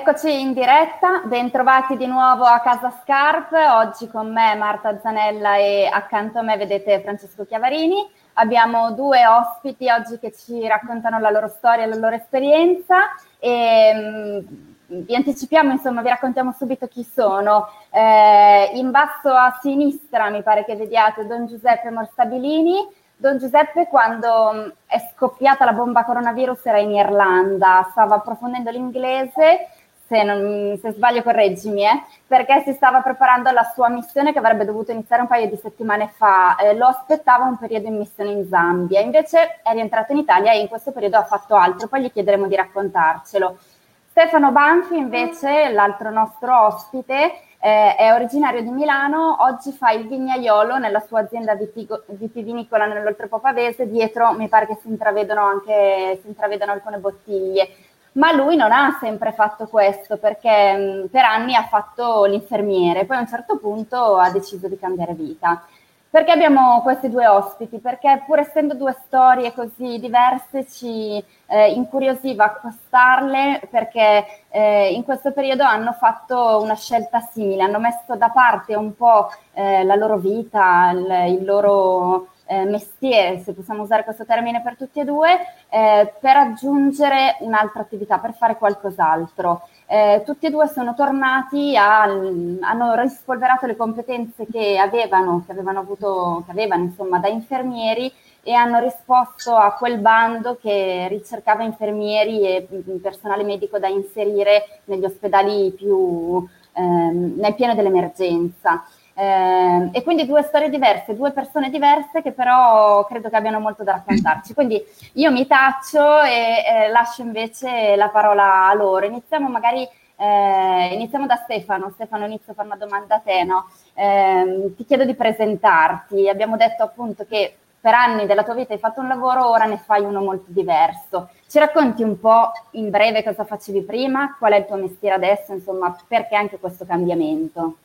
Eccoci in diretta, bentrovati di nuovo a Casa Scarp, oggi con me Marta Zanella e accanto a me vedete Francesco Chiavarini. Abbiamo due ospiti oggi che ci raccontano la loro storia e la loro esperienza e mm, vi anticipiamo, insomma, vi raccontiamo subito chi sono. Eh, in basso a sinistra mi pare che vediate Don Giuseppe Morstabilini. Don Giuseppe quando mm, è scoppiata la bomba coronavirus era in Irlanda, stava approfondendo l'inglese se, non, se sbaglio correggimi, eh, perché si stava preparando alla sua missione che avrebbe dovuto iniziare un paio di settimane fa, eh, lo aspettava un periodo in missione in Zambia, invece è rientrato in Italia e in questo periodo ha fatto altro, poi gli chiederemo di raccontarcelo. Stefano Banfi invece, l'altro nostro ospite, eh, è originario di Milano, oggi fa il vignaiolo nella sua azienda vitigo- vitivinicola nell'Oltrepo Pavese, dietro mi pare che si intravedono anche si intravedono alcune bottiglie ma lui non ha sempre fatto questo perché mh, per anni ha fatto l'infermiere, poi a un certo punto ha deciso di cambiare vita. Perché abbiamo questi due ospiti? Perché pur essendo due storie così diverse ci eh, incuriosiva accostarle perché eh, in questo periodo hanno fatto una scelta simile, hanno messo da parte un po' eh, la loro vita, il, il loro eh, mestiere, se possiamo usare questo termine per tutti e due, eh, per aggiungere un'altra attività, per fare qualcos'altro. Eh, tutti e due sono tornati, a, hanno rispolverato le competenze che avevano, che avevano avuto, che avevano insomma da infermieri e hanno risposto a quel bando che ricercava infermieri e personale medico da inserire negli ospedali più ehm, nel pieno dell'emergenza. Eh, e quindi due storie diverse, due persone diverse che però credo che abbiano molto da raccontarci. Quindi io mi taccio e eh, lascio invece la parola a loro. Iniziamo magari eh, iniziamo da Stefano. Stefano, inizio a fare una domanda a te. No? Eh, ti chiedo di presentarti. Abbiamo detto appunto che per anni della tua vita hai fatto un lavoro, ora ne fai uno molto diverso. Ci racconti un po' in breve cosa facevi prima, qual è il tuo mestiere adesso, insomma, perché anche questo cambiamento?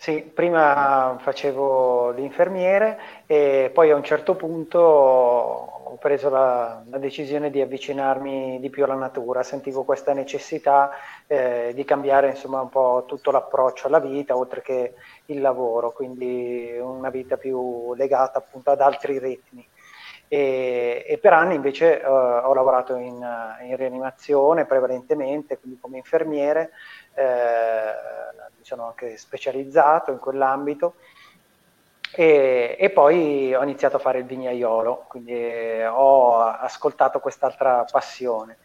Sì, prima facevo l'infermiere e poi a un certo punto ho preso la, la decisione di avvicinarmi di più alla natura, sentivo questa necessità eh, di cambiare insomma un po' tutto l'approccio alla vita oltre che il lavoro, quindi una vita più legata appunto ad altri ritmi. E, e per anni invece eh, ho lavorato in, in rianimazione prevalentemente, quindi come infermiere. Eh, sono anche specializzato in quell'ambito e, e, poi ho iniziato a fare il vignaiolo, quindi eh, ho ascoltato quest'altra passione.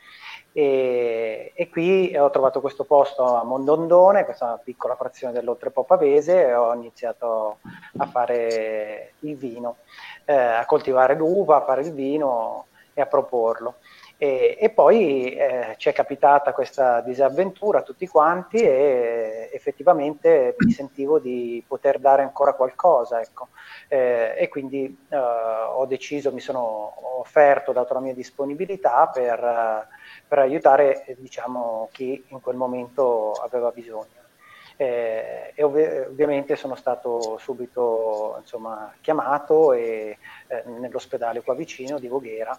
E, e, qui ho trovato questo posto a Mondondone, questa piccola frazione dell'Oltrepo Pavese, e ho iniziato a fare il vino, eh, a coltivare l'uva, a fare il vino e a proporlo. E, e poi eh, ci è capitata questa disavventura a tutti quanti e effettivamente mi sentivo di poter dare ancora qualcosa. Ecco. Eh, e quindi eh, ho deciso, mi sono offerto, dato la mia disponibilità per, per aiutare diciamo, chi in quel momento aveva bisogno. Eh, e ov- ovviamente sono stato subito insomma, chiamato e, eh, nell'ospedale qua vicino di Voghera.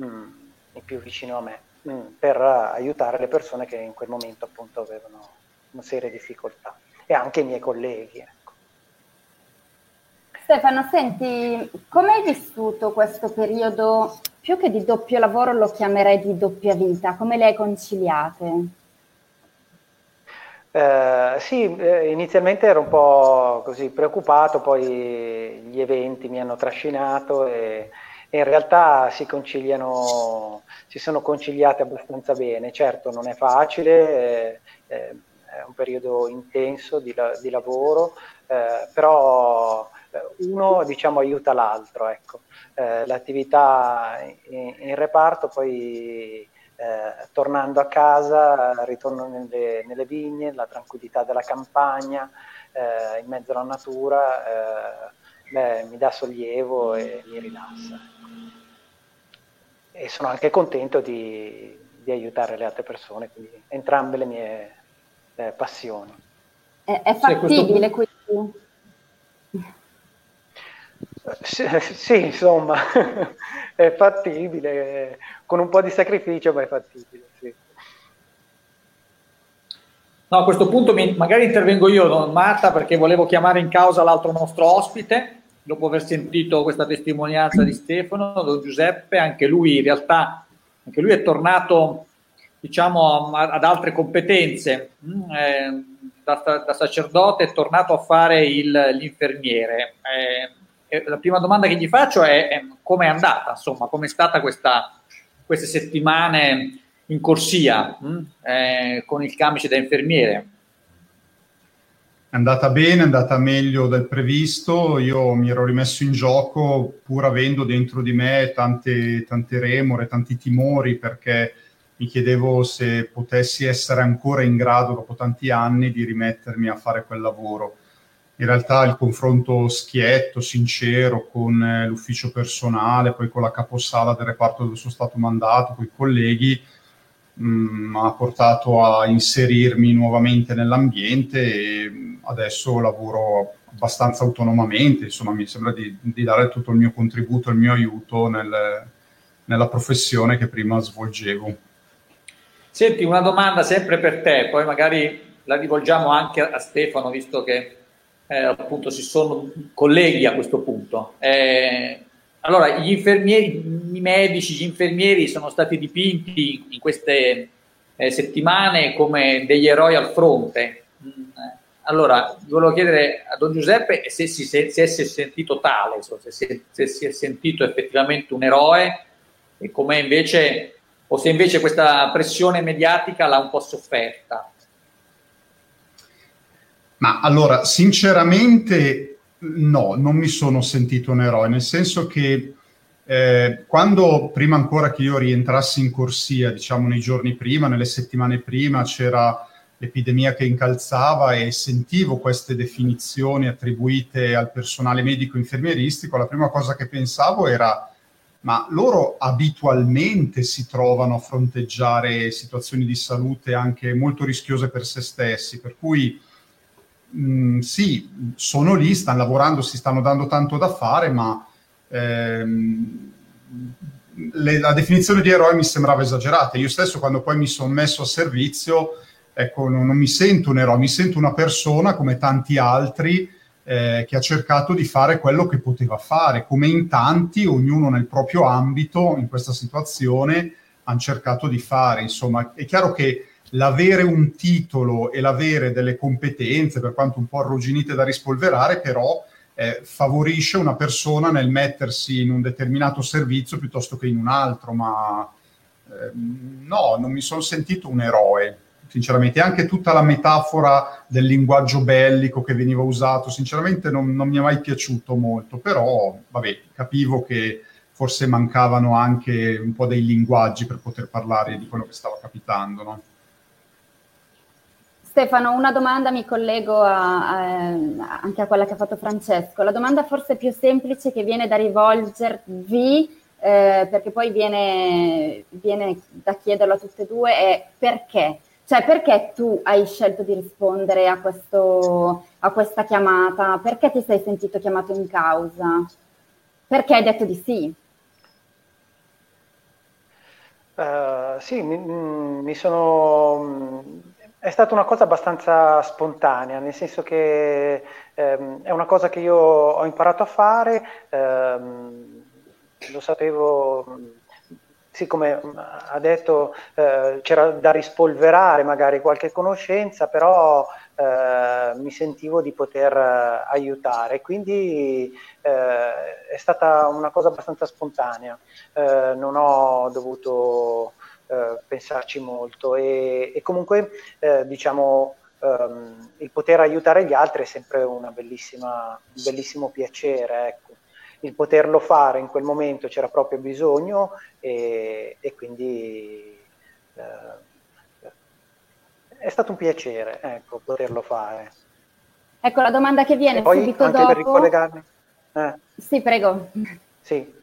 Mm il più vicino a me, mh, mm, per aiutare le persone che in quel momento appunto avevano una serie di difficoltà e anche i miei colleghi. Ecco. Stefano, senti, come hai vissuto questo periodo, più che di doppio lavoro lo chiamerei di doppia vita, come le hai conciliate? Eh, sì, eh, inizialmente ero un po' così preoccupato, poi gli eventi mi hanno trascinato e, e in realtà si conciliano, si sono conciliate abbastanza bene. Certo, non è facile, eh, è un periodo intenso di, di lavoro, eh, però eh, uno diciamo aiuta l'altro. Ecco. Eh, l'attività in, in, reparto poi eh, tornando a casa ritorno nelle, nelle, vigne, la tranquillità della campagna, eh, in mezzo alla natura, beh, mi dà sollievo e mi rilassa e sono anche contento di, di, aiutare le altre persone, quindi entrambe le mie eh, passioni. È, è fattibile quindi? Sì, sì, insomma, è fattibile, con un po' di sacrificio, ma è fattibile. Sì. No, a questo punto mi, magari intervengo io, non Marta, perché volevo chiamare in causa l'altro nostro ospite, dopo aver sentito questa testimonianza di Stefano, Don Giuseppe, anche lui in realtà, anche lui è tornato diciamo, ad altre competenze, mm, eh, da, da, sacerdote è tornato a fare il, l'infermiere. Eh, la prima domanda che gli faccio è, è come è andata, insomma, come è stata questa, queste settimane in corsia mm, eh, con il camice da infermiere. È andata bene, è andata meglio del previsto. Io mi ero rimesso in gioco pur avendo dentro di me tante, tante remore, tanti timori, perché mi chiedevo se potessi essere ancora in grado, dopo tanti anni, di rimettermi a fare quel lavoro. In realtà il confronto schietto, sincero con eh, l'ufficio personale, poi con la caposala del reparto dove sono stato mandato, con i colleghi, mh, mm, ha portato a inserirmi nuovamente nell'ambiente e adesso lavoro abbastanza autonomamente, insomma mi sembra di, di dare tutto il mio contributo, il mio aiuto nel, nella professione che prima svolgevo. Senti, una domanda sempre per te, poi magari la rivolgiamo anche a Stefano, visto che eh, appunto si sono colleghi a questo punto. Eh, allora, gli infermieri, i medici, gli infermieri sono stati dipinti in queste eh, settimane come degli eroi al fronte. Mm, allora, volevo chiedere a Don Giuseppe se si, se, si è sentito tale, se, se, se, si è sentito effettivamente un eroe e come invece, o se invece questa pressione mediatica l'ha un po' sofferta. Ma allora, sinceramente no, non mi sono sentito un eroe, nel senso che eh, quando prima ancora che io rientrassi in corsia, diciamo nei giorni prima, nelle settimane prima, c'era l'epidemia che incalzava e sentivo queste definizioni attribuite al personale medico infermieristico, la prima cosa che pensavo era ma loro abitualmente si trovano a fronteggiare situazioni di salute anche molto rischiose per se stessi, per cui mh, mm, sì, sono lì, stanno lavorando, si stanno dando tanto da fare, ma ehm, le, la definizione di eroe mi sembrava esagerata. Io stesso, quando poi mi sono messo a servizio, ecco, non, non, mi sento un eroe, mi sento una persona come tanti altri eh, che ha cercato di fare quello che poteva fare, come in tanti, ognuno nel proprio ambito, in questa situazione, hanno cercato di fare. Insomma, è chiaro che l'avere un titolo e l'avere delle competenze, per quanto un po' arrugginite da rispolverare, però eh, favorisce una persona nel mettersi in un determinato servizio piuttosto che in un altro, ma eh, no, non mi sono sentito un eroe, sinceramente. Anche tutta la metafora del linguaggio bellico che veniva usato, sinceramente non, non mi è mai piaciuto molto, però vabbè, capivo che forse mancavano anche un po' dei linguaggi per poter parlare di quello che stava capitando, no? Stefano, una domanda mi collego a, a, anche a quella che ha fatto Francesco. La domanda forse più semplice che viene da rivolgervi, eh, perché poi viene, viene, da chiederlo a tutte e due, è perché? Cioè perché tu hai scelto di rispondere a, questo, a questa chiamata? Perché ti sei sentito chiamato in causa? Perché hai detto di sì? Uh, sì, mi, mi sono è stata una cosa abbastanza spontanea, nel senso che ehm, è una cosa che io ho imparato a fare, ehm, lo sapevo, sì, ha detto, eh, c'era da rispolverare magari qualche conoscenza, però eh, mi sentivo di poter eh, aiutare, quindi eh, è stata una cosa abbastanza spontanea, eh, non ho dovuto eh, pensarci molto e, e comunque eh, diciamo um, il poter aiutare gli altri è sempre un bellissimo piacere. Ecco. Il poterlo fare in quel momento c'era proprio bisogno e, e quindi eh, è stato un piacere ecco, poterlo fare. Ecco la domanda che viene e poi subito anche dopo. Per ricollegarmi. Eh. Sì, prego. Sì,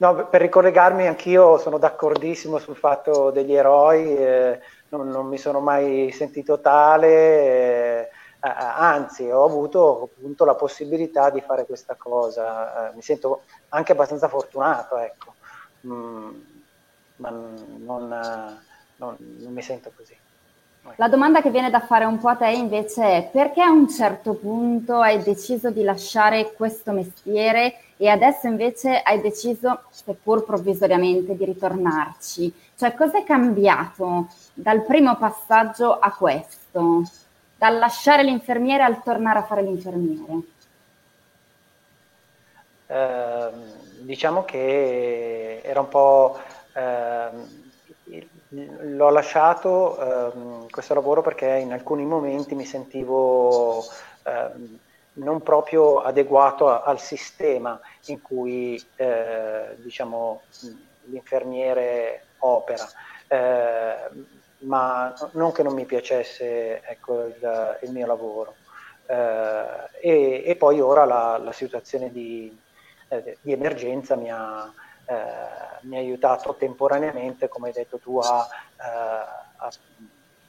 No, per ricollegarmi anch'io sono d'accordissimo sul fatto degli eroi, eh, non, non, mi sono mai sentito tale, eh, anzi ho avuto appunto la possibilità di fare questa cosa, eh, mi sento anche abbastanza fortunato, ecco, mm, ma non, non, non, mi sento così. La domanda che viene da fare un po' a te invece è perché a un certo punto hai deciso di lasciare questo mestiere e adesso invece hai deciso, seppur provvisoriamente, di ritornarci? Cioè cos'è cambiato dal primo passaggio a questo? Dal lasciare l'infermiere al tornare a fare l'infermiere? Eh, diciamo che era un po'... Eh, L'ho lasciato ehm, questo lavoro perché in alcuni momenti mi sentivo ehm, non proprio adeguato a, al sistema in cui eh, diciamo, l'infermiere opera, eh, ma non che non mi piacesse ecco, il, il, mio lavoro. Eh, e, e, poi ora la, la situazione di, eh, di emergenza mi ha mi ha aiutato temporaneamente, come hai detto tu, a, eh, a,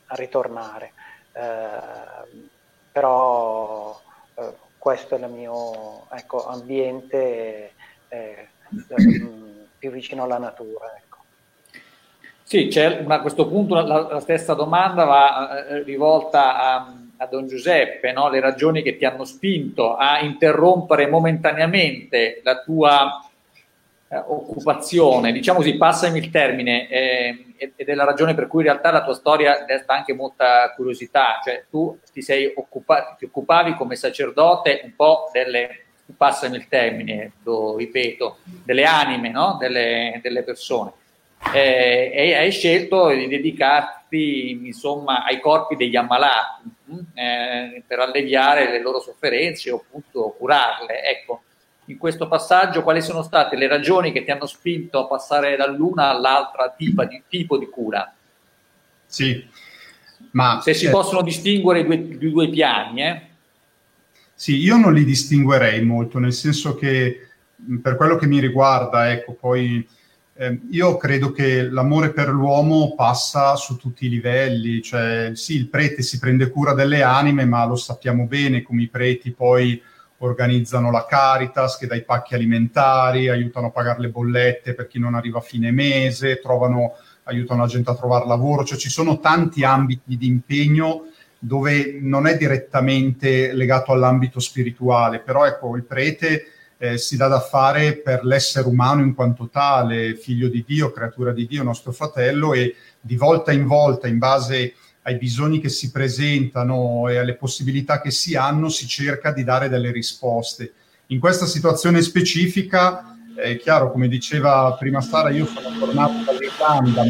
a ritornare. Eh, però questo è il mio ecco, ambiente più vicino alla natura. Ecco. Sì, a questo punto la, la, stessa domanda va eh, rivolta a, a, Don Giuseppe, no? le ragioni che ti hanno spinto a interrompere momentaneamente la tua eh, occupazione, diciamo così, passami il termine, eh, ed è la ragione per cui in realtà la tua storia desta anche molta curiosità, cioè tu ti, sei occupato, ti occupavi come sacerdote un po' delle, passami il termine, lo ripeto, delle anime, no? delle, delle, persone. Eh, e hai scelto di dedicarti insomma ai corpi degli ammalati hm? eh, per alleviare le loro sofferenze o appunto curarle. Ecco, in questo passaggio quali sono state le ragioni che ti hanno spinto a passare dall'una all'altra tipo di, tipo di cura? Sì, ma... Se si eh, possono distinguere i due, i due piani, eh? Sì, io non li distinguerei molto, nel senso che per quello che mi riguarda, ecco, poi eh, io credo che l'amore per l'uomo passa su tutti i livelli, cioè sì, il prete si prende cura delle anime, ma lo sappiamo bene come i preti poi organizzano la Caritas che dà i pacchi alimentari, aiutano a pagare le bollette per chi non arriva a fine mese, trovano, aiutano la gente a trovare lavoro, cioè ci sono tanti ambiti di impegno dove non è direttamente legato all'ambito spirituale, però ecco, il prete eh, si dà da fare per l'essere umano in quanto tale, figlio di Dio, creatura di Dio, nostro fratello, e di volta in volta, in base ai bisogni che si presentano e alle possibilità che si hanno, si cerca di dare delle risposte. In questa situazione specifica, è chiaro, come diceva prima Sara, io sono tornato dall'Irlanda,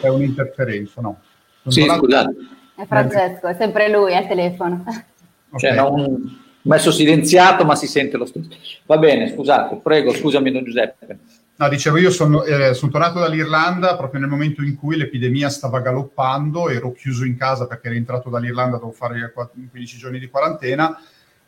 è un'interferenza, no? Sono sì, scusate. È Francesco, è sempre lui al telefono. Okay. C'era un messo silenziato, ma si sente lo stesso. Va bene, scusate, prego, scusami, Don Giuseppe. No, dicevo, io sono, eh, sono, tornato dall'Irlanda proprio nel momento in cui l'epidemia stava galoppando, ero chiuso in casa perché ero entrato dall'Irlanda, dovevo fare 15 giorni di quarantena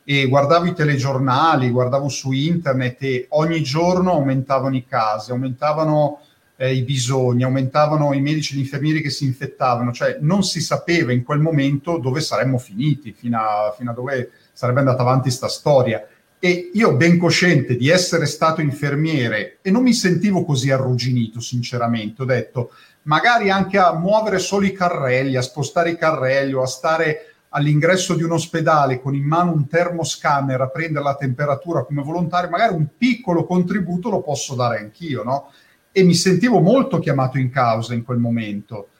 e guardavo i telegiornali, guardavo su internet e ogni giorno aumentavano i casi, aumentavano eh, i bisogni, aumentavano i medici e gli infermieri che si infettavano, cioè non si sapeva in quel momento dove saremmo finiti, fino a, fino a dove sarebbe andata avanti sta storia e io ben cosciente di essere stato infermiere e non mi sentivo così arrugginito, sinceramente, ho detto magari anche a muovere solo i carrelli, a spostare i carrelli o a stare all'ingresso di un ospedale con in mano un termoscanner a prendere la temperatura come volontario, magari un piccolo contributo lo posso dare anch'io, no? E mi sentivo molto chiamato in causa in quel momento.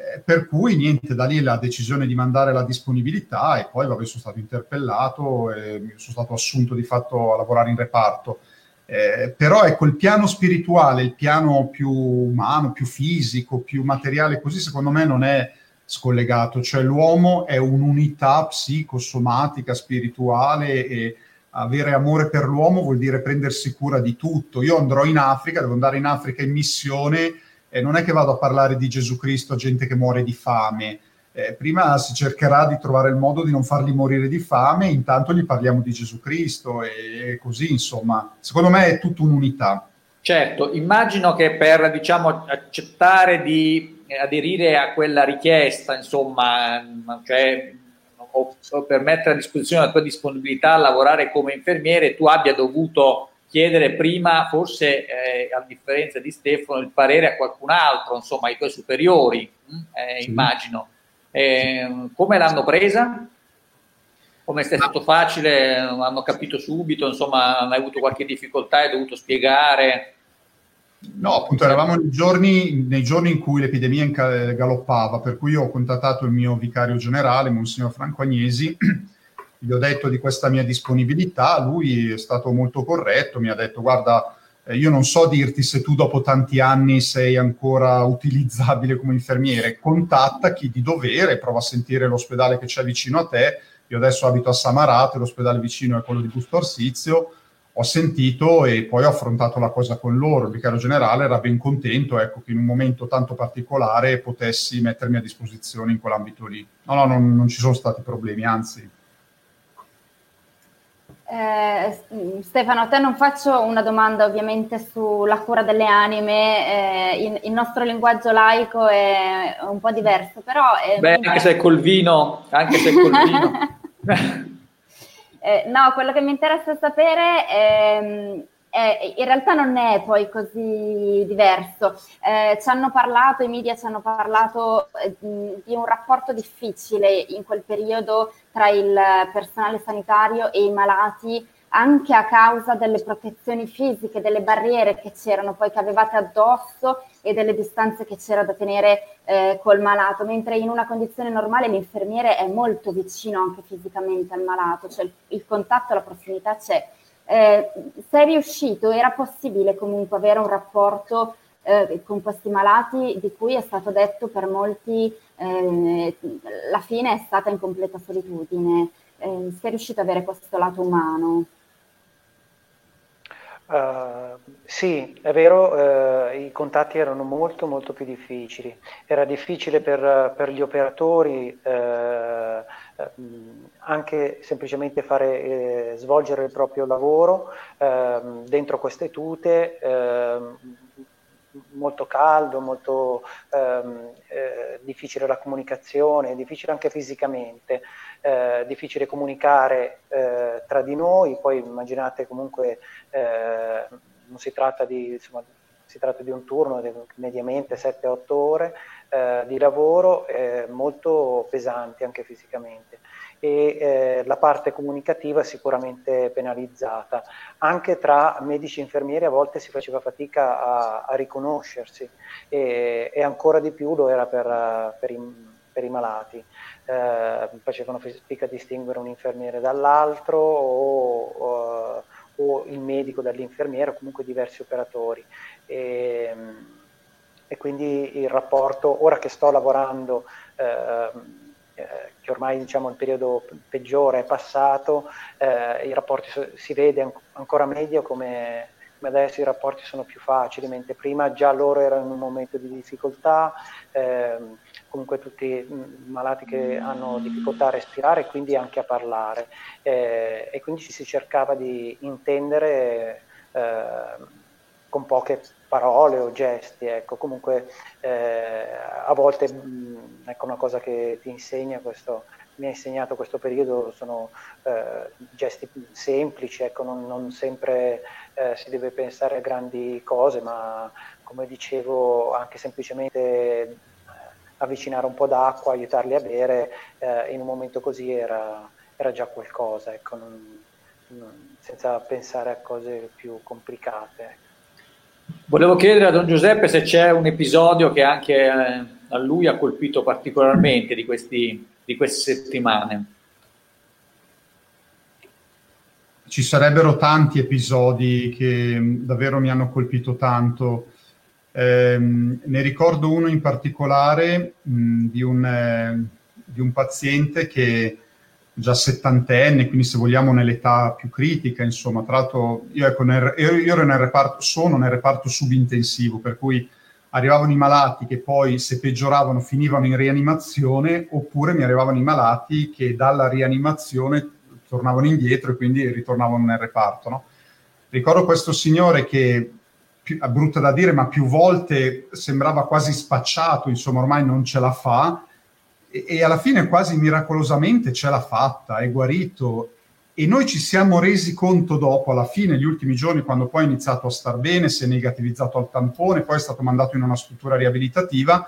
Eh, per cui niente, da lì la decisione di mandare la disponibilità e poi vabbè, sono stato interpellato e sono stato assunto di fatto a lavorare in reparto. Eh, però ecco, il piano spirituale, il piano più umano, più fisico, più materiale, così secondo me non è scollegato, cioè l'uomo è un'unità psicosomatica, spirituale e avere amore per l'uomo vuol dire prendersi cura di tutto. Io andrò in Africa, devo andare in Africa in missione eh, non è che vado a parlare di Gesù Cristo a gente che muore di fame. Eh, prima si cercherà di trovare il modo di non farli morire di fame, intanto gli parliamo di Gesù Cristo e, così, insomma, secondo me è tutta un'unità. Certo, immagino che per diciamo, accettare di aderire a quella richiesta, insomma, cioè, o, o per mettere a disposizione la tua disponibilità a lavorare come infermiere, tu abbia dovuto chiedere prima, forse eh, a differenza di Stefano, il parere a qualcun altro, insomma ai tuoi superiori, mm, eh, sì. immagino. Eh, come l'hanno presa? Come è stato facile? Hanno capito subito? Insomma, hai avuto qualche difficoltà? Hai dovuto spiegare? No, appunto, eravamo nei giorni, nei giorni in cui l'epidemia galoppava, per cui ho contattato il mio vicario generale, Monsignor Franco Agnesi, gli ho detto di questa mia disponibilità, lui è stato molto corretto, mi ha detto guarda, eh, io non so dirti se tu dopo tanti anni sei ancora utilizzabile come infermiere, contatta chi di dovere, prova a sentire l'ospedale che c'è vicino a te io adesso abito a Samarate, l'ospedale vicino è quello di Busto Arsizio, ho sentito e poi ho affrontato la cosa con loro. Il vicario generale era ben contento ecco, che in un momento tanto particolare potessi mettermi a disposizione in quell'ambito lì. No, no, non, non ci sono stati problemi, anzi. Eh, Stefano, a te non faccio una domanda ovviamente sulla cura delle anime, eh, il, il, nostro linguaggio laico è un po' diverso, però... È Beh, anche se è col vino, anche se è col vino. eh, no, quello che mi interessa sapere è, è, in realtà non è poi così diverso. Eh, ci hanno parlato, i media ci hanno parlato eh, di un rapporto difficile in quel periodo tra il personale sanitario e i malati anche a causa delle protezioni fisiche, delle barriere che c'erano poi che avevate addosso e delle distanze che c'era da tenere eh, col malato, mentre in una condizione normale l'infermiere è molto vicino anche fisicamente al malato, cioè il, il contatto, la prossimità c'è. Eh, sei riuscito, era possibile comunque avere un rapporto eh, con questi malati di cui è stato detto per molti eh, la fine è stata in completa solitudine. Eh, sei riuscito ad avere questo lato umano? Uh, sì, è vero, uh, i contatti erano molto molto più difficili. Era difficile per, per gli operatori uh, anche semplicemente fare, eh, svolgere il proprio lavoro ehm, dentro queste tute ehm, molto caldo, molto ehm, eh, difficile la comunicazione, difficile anche fisicamente, eh, difficile comunicare eh, tra di noi, poi immaginate comunque eh, non si tratta di, insomma, si tratta di un turno di mediamente 7-8 ore eh, di lavoro molto pesanti anche fisicamente e eh, la parte comunicativa è sicuramente penalizzata. Anche tra medici e infermieri a volte si faceva fatica a, a riconoscersi e, e, ancora di più lo era per, per, i, per i, malati. Eh, facevano fatica a distinguere un infermiere dall'altro o, o, o il medico dall'infermiere o comunque diversi operatori. E, e quindi il rapporto, ora che sto lavorando eh, eh, che ormai diciamo, il periodo peggiore è passato, eh, i rapporti si vede an- ancora meglio come, come, adesso i rapporti sono più facili, mentre prima già loro erano in un momento di difficoltà, ehm, comunque tutti i malati che hanno difficoltà a respirare e quindi anche a parlare. Eh, e quindi si cercava di intendere eh, con poche parole o gesti, ecco, comunque eh, a volte mh, ecco una cosa che ti insegna questo, mi ha insegnato questo periodo sono eh, gesti semplici, ecco, non, non sempre eh, si deve pensare a grandi cose, ma come dicevo anche semplicemente avvicinare un po' d'acqua, aiutarli a bere, eh, in un momento così era, era già qualcosa, ecco, non, non, senza pensare a cose più complicate. Volevo chiedere a Don Giuseppe se c'è un episodio che anche eh, a lui ha colpito particolarmente di, questi, di queste settimane. Ci sarebbero tanti episodi che mm, davvero mi hanno colpito tanto. Eh, ne ricordo uno in particolare mh, di, un, eh, di un paziente che già settantenne, quindi se vogliamo nell'età più critica, insomma, tra l'altro io, ecco, nel, io, io ero nel reparto, sono nel reparto subintensivo, per cui arrivavano i malati che poi se peggioravano finivano in rianimazione, oppure mi arrivavano i malati che dalla rianimazione tornavano indietro e quindi ritornavano nel reparto. No? Ricordo questo signore che, più, brutta da dire, ma più volte sembrava quasi spacciato, insomma ormai non ce la fa, e, alla fine quasi miracolosamente ce l'ha fatta, è guarito. E noi ci siamo resi conto dopo, alla fine, gli ultimi giorni, quando poi ha iniziato a star bene, si è negativizzato al tampone, poi è stato mandato in una struttura riabilitativa,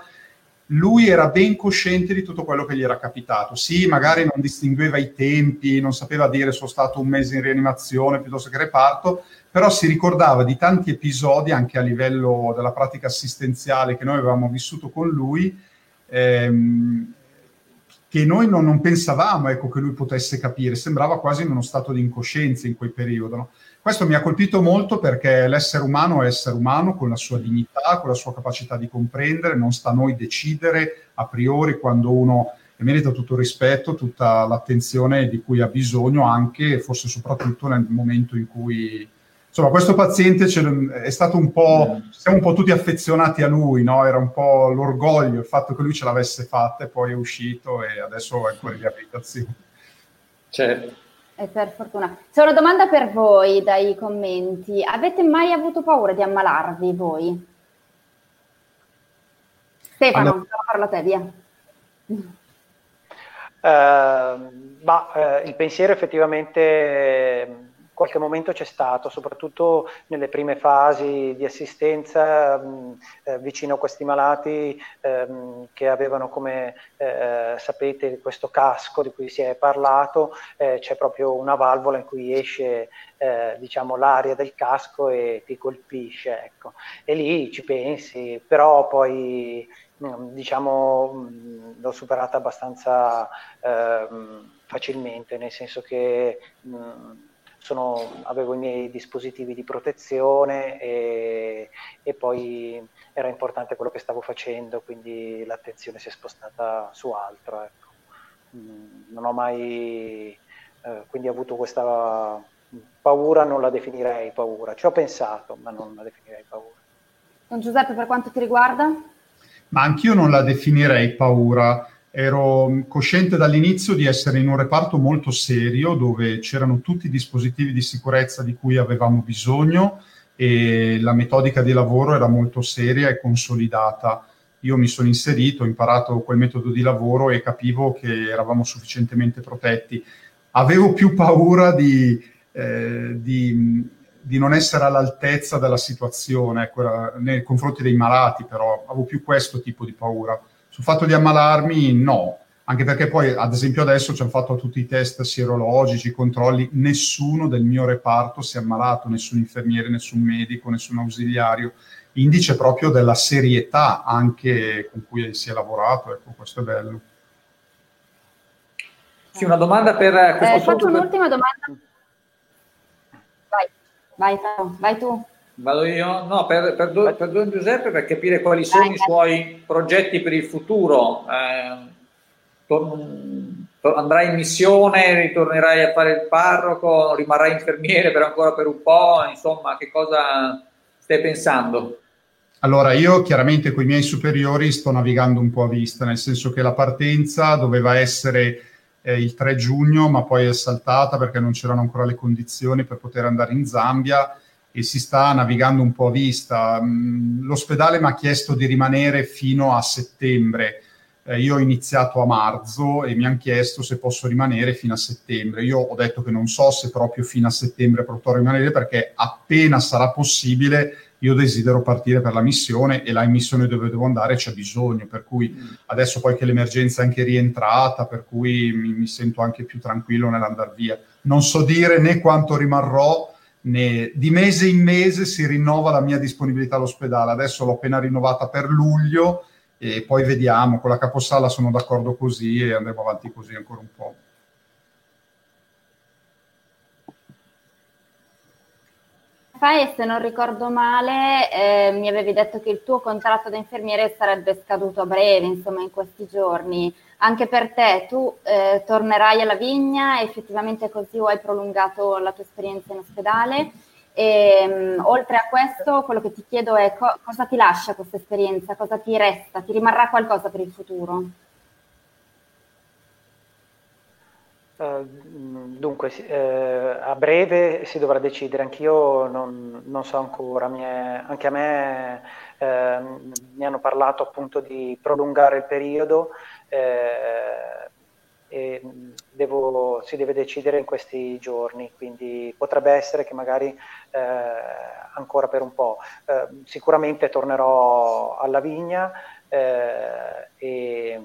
lui era ben cosciente di tutto quello che gli era capitato. Sì, magari non distingueva i tempi, non sapeva dire sono stato un mese in rianimazione piuttosto che reparto, però si ricordava di tanti episodi anche a livello della pratica assistenziale che noi avevamo vissuto con lui, ehm, che noi non, non pensavamo ecco, che lui potesse capire, sembrava quasi in uno stato di incoscienza in quel periodo. No? Questo mi ha colpito molto perché l'essere umano è essere umano con la sua dignità, con la sua capacità di comprendere, non sta a noi decidere a priori quando uno merita tutto il rispetto, tutta l'attenzione di cui ha bisogno anche e forse soprattutto nel momento in cui insomma, questo paziente è stato un po', mm. siamo un po' tutti affezionati a lui, no? Era un po' l'orgoglio, il fatto che lui ce l'avesse fatta e poi è uscito e adesso è ancora in riabilitazione. Certo. E per fortuna. C'è una domanda per voi dai commenti. Avete mai avuto paura di ammalarvi voi? Stefano, allora... parlo a te, via. Uh, bah, uh, il pensiero effettivamente qualche momento c'è stato, soprattutto nelle prime fasi di assistenza mh, eh, vicino a questi malati ehm, che avevano, come eh, sapete, questo casco di cui si è parlato, eh, c'è proprio una valvola in cui esce eh, diciamo, l'aria del casco e ti colpisce. Ecco. E lì ci pensi, però poi diciamo l'ho superata abbastanza ehm, facilmente, nel senso che sono, avevo i miei dispositivi di protezione e, e, poi era importante quello che stavo facendo, quindi l'attenzione si è spostata su altro. Ecco. Mm, non ho mai eh, quindi avuto questa paura, non la definirei paura. Ci ho pensato, ma non la definirei paura. Don Giuseppe, per quanto ti riguarda? Ma anch'io non la definirei paura ero cosciente dall'inizio di essere in un reparto molto serio dove c'erano tutti i dispositivi di sicurezza di cui avevamo bisogno e la metodica di lavoro era molto seria e consolidata. Io mi sono inserito, ho imparato quel metodo di lavoro e capivo che eravamo sufficientemente protetti. Avevo più paura di, eh, di, di non essere all'altezza della situazione ecco, nei confronti dei malati, però avevo più questo tipo di paura sul fatto di ammalarmi, no, anche perché poi, ad esempio, adesso ci hanno fatto tutti i test sierologici, i controlli, nessuno del mio reparto si è ammalato, nessun infermiere, nessun medico, nessun ausiliario, indice proprio della serietà anche con cui si è lavorato, ecco, questo è bello. Sì, una domanda per eh, questo eh, Faccio un'ultima domanda. Vai, vai, vai tu. Vado io? No, per, per, do, per Don Giuseppe per capire quali sono i suoi progetti per il futuro. Eh, torn, andrai in missione, ritornerai a fare il parroco, rimarrai infermiere per ancora per un po', insomma, che cosa stai pensando? Allora, io chiaramente con i miei superiori sto navigando un po' a vista, nel senso che la partenza doveva essere eh, il 3 giugno, ma poi è saltata perché non c'erano ancora le condizioni per poter andare in Zambia e si sta navigando un po' a vista. Mm, l'ospedale mi ha chiesto di rimanere fino a settembre. Eh, io ho iniziato a marzo e mi hanno chiesto se posso rimanere fino a settembre. Io ho detto che non so se proprio fino a settembre potrò rimanere perché appena sarà possibile io desidero partire per la missione e la missione dove devo andare c'è bisogno, per cui adesso poi che l'emergenza è anche rientrata, per cui mi, mi sento anche più tranquillo nell'andare via. Non so dire né quanto rimarrò, ne, di mese in mese si rinnova la mia disponibilità all'ospedale. Adesso l'ho appena rinnovata per luglio e poi vediamo. Con la caposala sono d'accordo così e andremo avanti così ancora un po'. E se non ricordo male, eh, mi avevi detto che il tuo contratto da infermiere sarebbe scaduto a breve, insomma, in questi giorni anche per te, tu eh, tornerai alla vigna, effettivamente così o hai prolungato la tua esperienza in ospedale. E, um, oltre a questo, quello che ti chiedo è co- cosa ti lascia questa esperienza, cosa ti resta, ti rimarrà qualcosa per il futuro? Uh, dunque, uh, a breve si dovrà decidere, anch'io non, non so ancora, è, anche a me uh, mi hanno parlato appunto di prolungare il periodo, eh, e devo, si deve decidere in questi giorni, quindi potrebbe essere che magari eh, ancora per un po'. Eh, sicuramente tornerò alla vigna eh, e,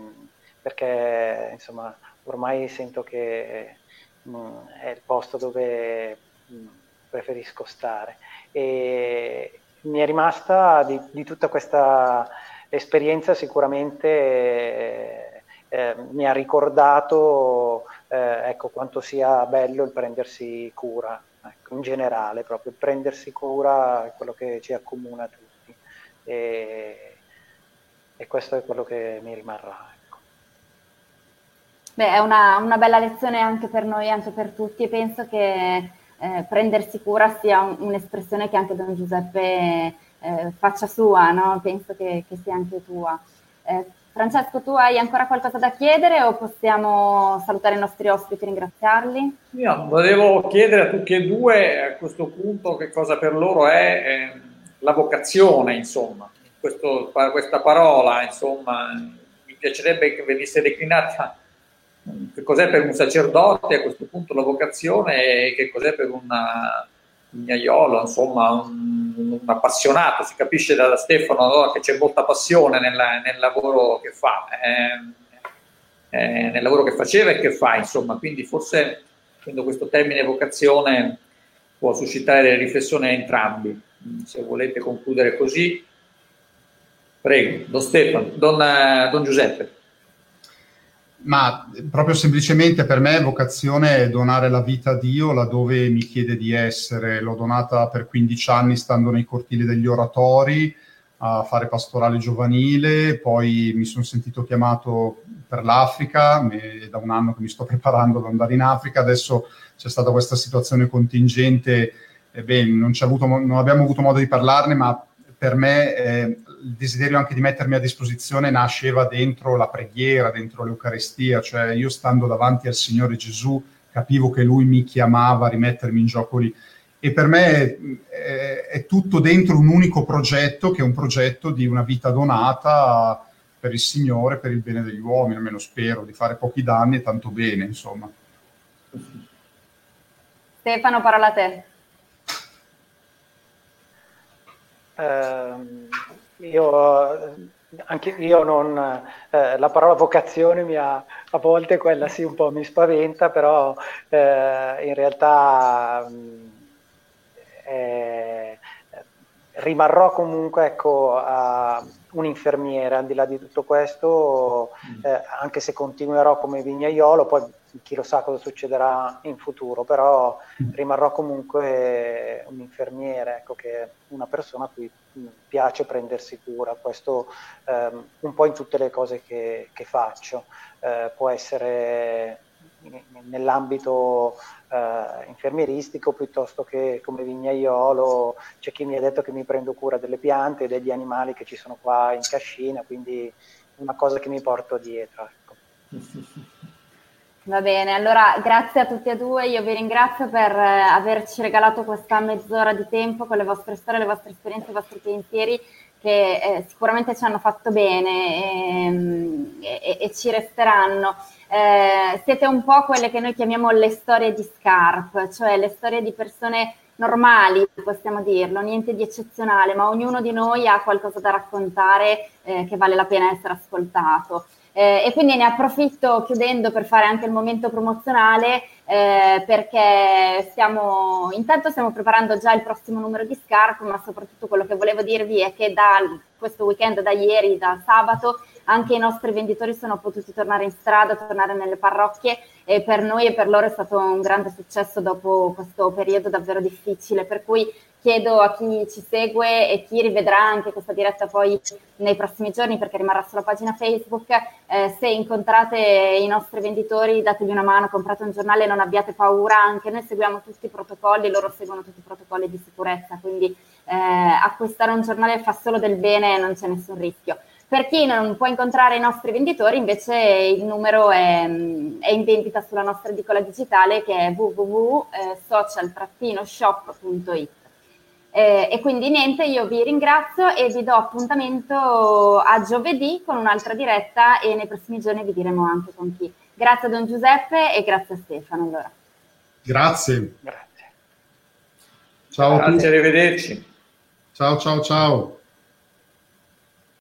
perché insomma ormai sento che mh, mm, è il posto dove mh, mm, preferisco stare. E mi è rimasta di, di tutta questa esperienza sicuramente eh, mi ha ricordato eh, ecco, quanto sia bello il prendersi cura, ecco, in generale proprio prendersi cura è quello che ci accomuna tutti e, e questo è quello che mi rimarrà. Ecco. Beh, è una, una, bella lezione anche per noi, anche per tutti e penso che eh, prendersi cura sia un, un'espressione che anche Don Giuseppe eh, faccia sua, no? penso che, che, sia anche tua. Eh, Francesco, tu hai ancora qualcosa da chiedere o possiamo salutare i nostri ospiti e ringraziarli? Io volevo chiedere a tutti e due a questo punto che cosa per loro è eh, la vocazione, insomma. Questo, questa parola, insomma, mi piacerebbe che venisse declinata che cos'è per un sacerdote a questo punto la vocazione e che cos'è per una, un gnaiolo, insomma, un, un, appassionato. Si capisce da Stefano no? che c'è molta passione nella, nel lavoro che fa, eh, eh, nel lavoro che faceva e che fa, insomma. Quindi forse prendo questo termine vocazione può suscitare riflessione a entrambi. Se volete concludere così, prego, Don Stefano, Don, Don Giuseppe ma proprio semplicemente per me vocazione è donare la vita a Dio laddove mi chiede di essere. L'ho donata per 15 anni stando nei cortili degli oratori a fare pastorale giovanile, poi mi sono sentito chiamato per l'Africa, è da un anno che mi sto preparando ad andare in Africa, adesso c'è stata questa situazione contingente, e beh, non, avuto, non abbiamo avuto modo di parlarne, ma per me eh, il desiderio anche di mettermi a disposizione nasceva dentro la preghiera, dentro l'Eucaristia, cioè io stando davanti al Signore Gesù capivo che Lui mi chiamava a rimettermi in gioco lì. E per me è, è tutto dentro un unico progetto, che è un progetto di una vita donata per il Signore, per il bene degli uomini, almeno spero, di fare pochi danni e tanto bene, insomma. Stefano, parola a te. Uh, io, anche io non, eh, la parola vocazione mi ha, a volte quella sì un po' mi spaventa, però eh, in realtà mh, eh, rimarrò comunque ecco, a un infermiere, al di là di tutto questo, mm. eh, anche se continuerò come vignaiolo, poi chi lo sa cosa succederà in futuro, però mm. rimarrò comunque un infermiere, ecco, che è una persona a cui piace prendersi cura, questo ehm, un po' in tutte le cose che, che faccio, eh, può essere nell'ambito eh, infermieristico piuttosto che come vignaiolo, c'è chi mi ha detto che mi prendo cura delle piante e degli animali che ci sono qua in cascina, quindi una cosa che mi porto dietro. Ecco. Va bene, allora grazie a tutti e due, io vi ringrazio per eh, averci regalato questa mezz'ora di tempo con le vostre storie, le vostre esperienze, i vostri pensieri che eh, sicuramente ci hanno fatto bene ehm, e, e, e ci resteranno. Eh, siete un po' quelle che noi chiamiamo le storie di Scarp, cioè le storie di persone normali, possiamo dirlo, niente di eccezionale, ma ognuno di noi ha qualcosa da raccontare eh, che vale la pena essere ascoltato. Eh, e quindi ne approfitto chiudendo per fare anche il momento promozionale eh, perché stiamo, intanto stiamo preparando già il prossimo numero di Scarp, ma soprattutto quello che volevo dirvi è che da questo weekend, da ieri, da sabato, anche i nostri venditori sono potuti tornare in strada, tornare nelle parrocchie e per noi e per loro è stato un grande successo dopo questo periodo davvero difficile, per cui chiedo a chi ci segue e chi rivedrà anche questa diretta poi nei prossimi giorni perché rimarrà sulla pagina Facebook, eh, se incontrate i nostri venditori dategli una mano, comprate un giornale, non abbiate paura, anche noi seguiamo tutti i protocolli, loro seguono tutti i protocolli di sicurezza, quindi eh, acquistare un giornale fa solo del bene e non c'è nessun rischio. Per chi non può incontrare i nostri venditori, invece il numero è, è in vendita sulla nostra edicola digitale che è www.social-shop.it. Eh, e quindi niente, io vi ringrazio e vi do appuntamento a giovedì con un'altra diretta e nei prossimi giorni vi diremo anche con chi. Grazie a Don Giuseppe e grazie a Stefano. Allora. Grazie. grazie. Ciao. Grazie, arrivederci. Ciao, ciao, ciao.